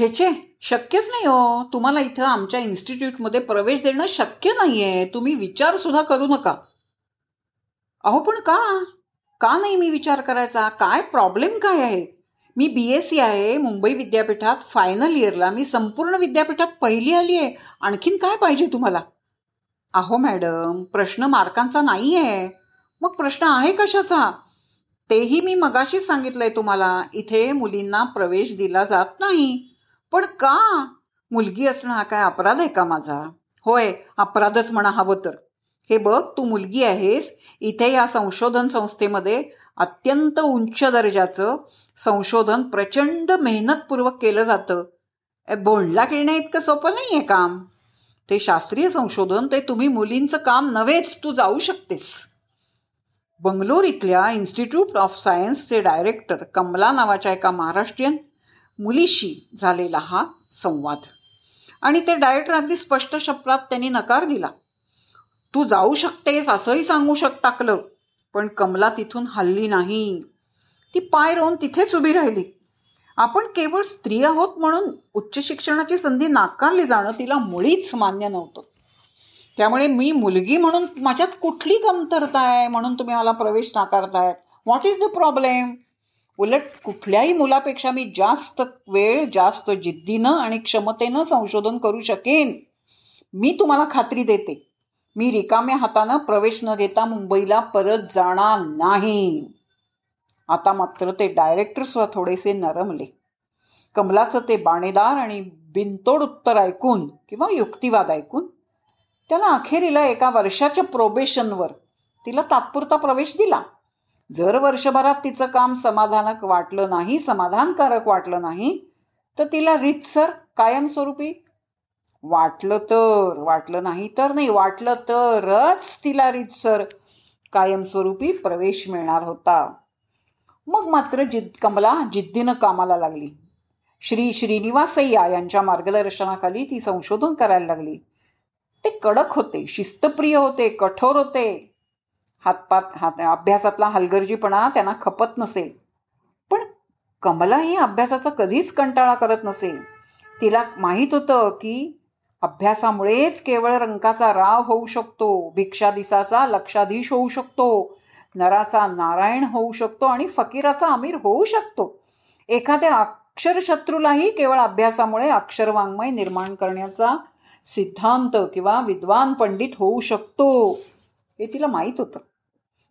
छे छे शक्यच नाही हो. तुम्हाला इथं आमच्या इन्स्टिट्यूटमध्ये प्रवेश देणं शक्य नाही आहे तुम्ही विचारसुद्धा करू नका. अहो पण का? का नाही मी विचार करायचा? काय प्रॉब्लेम काय आहे? मी बी एस सी आहे मुंबई विद्यापीठात फायनल इयरला मी संपूर्ण विद्यापीठात पहिली आली आहे. आणखीन काय पाहिजे तुम्हाला? अहो मॅडम प्रश्न मार्कांचा नाही आहे मग प्रश्न आहे कशाचा? तेही मी मगाशीच सांगितलंय तुम्हाला. इथे मुलींना प्रवेश दिला जात नाही. पण का? मुलगी असणं हा काय अपराध आहे का माझा? होय अपराधच म्हणा हवं तर. हे बघ तू मुलगी आहेस इथे या संशोधन संस्थेमध्ये अत्यंत उंच दर्जाचं संशोधन प्रचंड मेहनतपूर्वक केलं जातं. बोंडला खेळण्या इतकं सोपं नाही आहे काम. ते शास्त्रीय संशोधन ते तुम्ही मुलींचं काम नव्हेच तू जाऊ शकतेस. बंगलोर इथल्या इन्स्टिट्यूट ऑफ सायन्सचे डायरेक्टर कमला नावाच्या एका महाराष्ट्रीयन मुलीशी झालेला हा संवाद. आणि ते डायरेक्टर अगदी स्पष्ट शब्दात त्यांनी नकार दिला. तू जाऊ शकतेस असंही सांगू शक टाकलं पण कमला तिथून हल्ली नाही. ती पाय रोवून तिथेच उभी राहिली. आपण केवळ स्त्री आहोत म्हणून उच्च शिक्षणाची संधी नाकारली जाणं तिला मुळीच मान्य नव्हतं. त्यामुळे मी मुलगी म्हणून माझ्यात कुठली कमतरता आहे म्हणून तुम्ही मला प्रवेश नाकारतायत? व्हॉट इज द प्रॉब्लेम उलट कुठल्याही मुलापेक्षा मी जास्त वेळ जास्त जिद्दीनं आणि क्षमतेनं संशोधन करू शकेन. मी तुम्हाला खात्री देते. मी रिकाम्या हातानं प्रवेश न घेता मुंबईला परत जाणार नाही. आता मात्र ते डायरेक्टर स्व थोडेसे नरमले. कमलाचं ते बाणेदार आणि बिनतोड उत्तर ऐकून किंवा युक्तिवाद ऐकून त्याला अखेरीला एका वर्षाच्या प्रोबेशनवर तिला तात्पुरता प्रवेश दिला. जर वर्षभरात तिचं काम समाधानक वाटलं नाही समाधानकारक वाटलं नाही तर तिला रीतसर कायमस्वरूपी? वाटलं तर वाटलं नाही तर नाही वाटलं तरच तिला रीतसर कायमस्वरूपी प्रवेश मिळणार होता. मग मात्र जिद कमला जिद्दीनं कामाला लागली. श्री श्रीनिवासय्या यांच्या मार्गदर्शनाखाली ती संशोधन करायला लागली. ते कडक होते शिस्तप्रिय होते कठोर होते. हातपात हात अभ्यासातला हलगर्जीपणा त्यांना खपत नसेल. पण कमला ही अभ्यासाचा कधीच कंटाळा करत नसेल. तिला माहीत होतं की अभ्यासामुळेच केवळ रंकाचा राव होऊ शकतो भिक्षादिसाचा लक्षाधीश होऊ शकतो नराचा नारायण होऊ शकतो आणि फकीराचा अमीर होऊ शकतो. एखाद्या अक्षरशत्रूलाही केवळ अभ्यासामुळे अक्षरवाङ्मय निर्माण करण्याचा सिद्धांत किंवा विद्वान पंडित होऊ शकतो हे तिला माहीत होतं.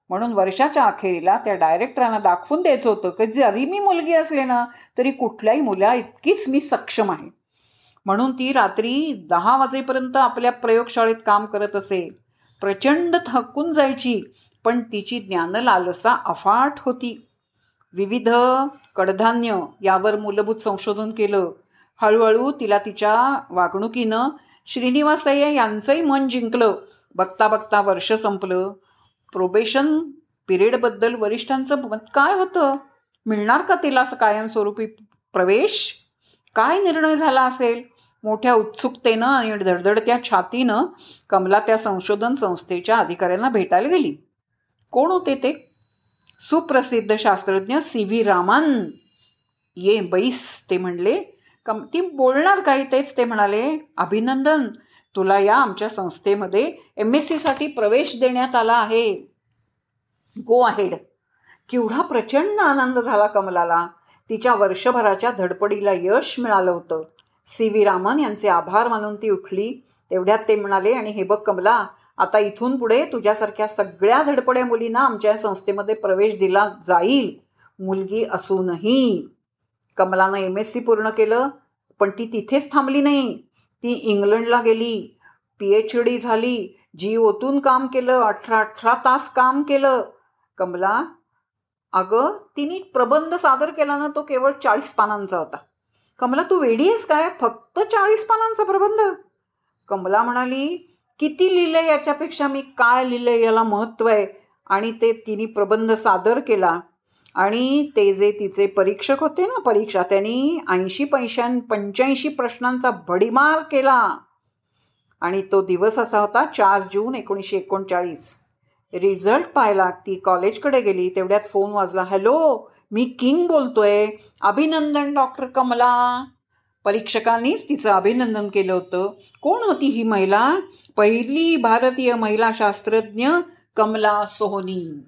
म्हणून वर्षाच्या अखेरीला त्या डायरेक्टरांना दाखवून द्यायचं होतं की जरी मी मुलगी असले ना तरी कुठल्याही मुला इतकीच मी सक्षम आहे. म्हणून ती रात्री दहा वाजेपर्यंत आपल्या प्रयोगशाळेत काम करत असे. प्रचंड थकून जायची पण तिची ज्ञानलालसा अफाट होती. विविध कडधान्य यावर मूलभूत संशोधन केलं. हळूहळू तिला तिच्या वागणुकीनं श्रीनिवासय्या यांचंही मन जिंकलं. बघता बघता वर्ष संपलं. प्रोबेशन पिरियडबद्दल वरिष्ठांचं मत काय होतं? मिळणार का तिला असं कायमस्वरूपी प्रवेश? काय निर्णय झाला असेल? मोठ्या उत्सुकतेनं आणि धडधडत्या छातीनं कमला त्या संशोधन संस्थेच्या अधिकाऱ्यांना भेटायला गेली. कोण होते ते? सुप्रसिद्ध शास्त्रज्ञ सी व्ही रामन ये बैस ते म्हणले. कम ती बोलणार काही तेच ते म्हणाले. अभिनंदन. तुला या आमच्या संस्थेमध्ये एम एस सीसाठी प्रवेश देण्यात आला आहे. गो अहेड केवढा प्रचंड आनंद झाला कमलाला. तिच्या वर्षभराच्या धडपडीला यश मिळालं होतं. सी व्ही रामन यांचे आभार मानून ती उठली. तेवढ्यात ते म्हणाले आणि हे बघ कमला आता इथून पुढे तुझ्यासारख्या सगळ्या धडपड्या मुलींना आमच्या संस्थेमध्ये प्रवेश दिला जाईल. मुलगी असूनही. कमलानं एम एस सी पूर्ण केलं पण ती तिथेच थांबली नाही. ती इंग्लंडला गेली पी एच डी झाली जी ओतून काम केलं अठरा अठरा तास काम केलं. कमला अगं तिने प्रबंध सादर केला ना तो केवळ चाळीस पानांचा होता. कमला तू वेडी आहेस काय? फक्त चाळीस पानांचा प्रबंध? कमला म्हणाली किती लिहिलं याच्यापेक्षा मी काय लिहिलं याला महत्त्व आहे? आणि ते तिने प्रबंध सादर केला. आणि ते जे तिचे परीक्षक होते ना परीक्षा त्यांनी ऐंशी पैशां पंच्याऐंशी प्रश्नांचा भडीमार केला. आणि तो दिवस असा होता चार जून एकोणीसशे एकोणचाळीस. रिझल्ट पाहायला ती कॉलेजकडे गेली तेवढ्यात फोन वाजला हॅलो मी किंग बोलतोय अभिनंदन डॉक्टर कमला. परीक्षकांनीच तिचं अभिनंदन केलं होतं. कोण होती ही महिला? पहिली भारतीय महिला शास्त्रज्ञ कमला सोहनी.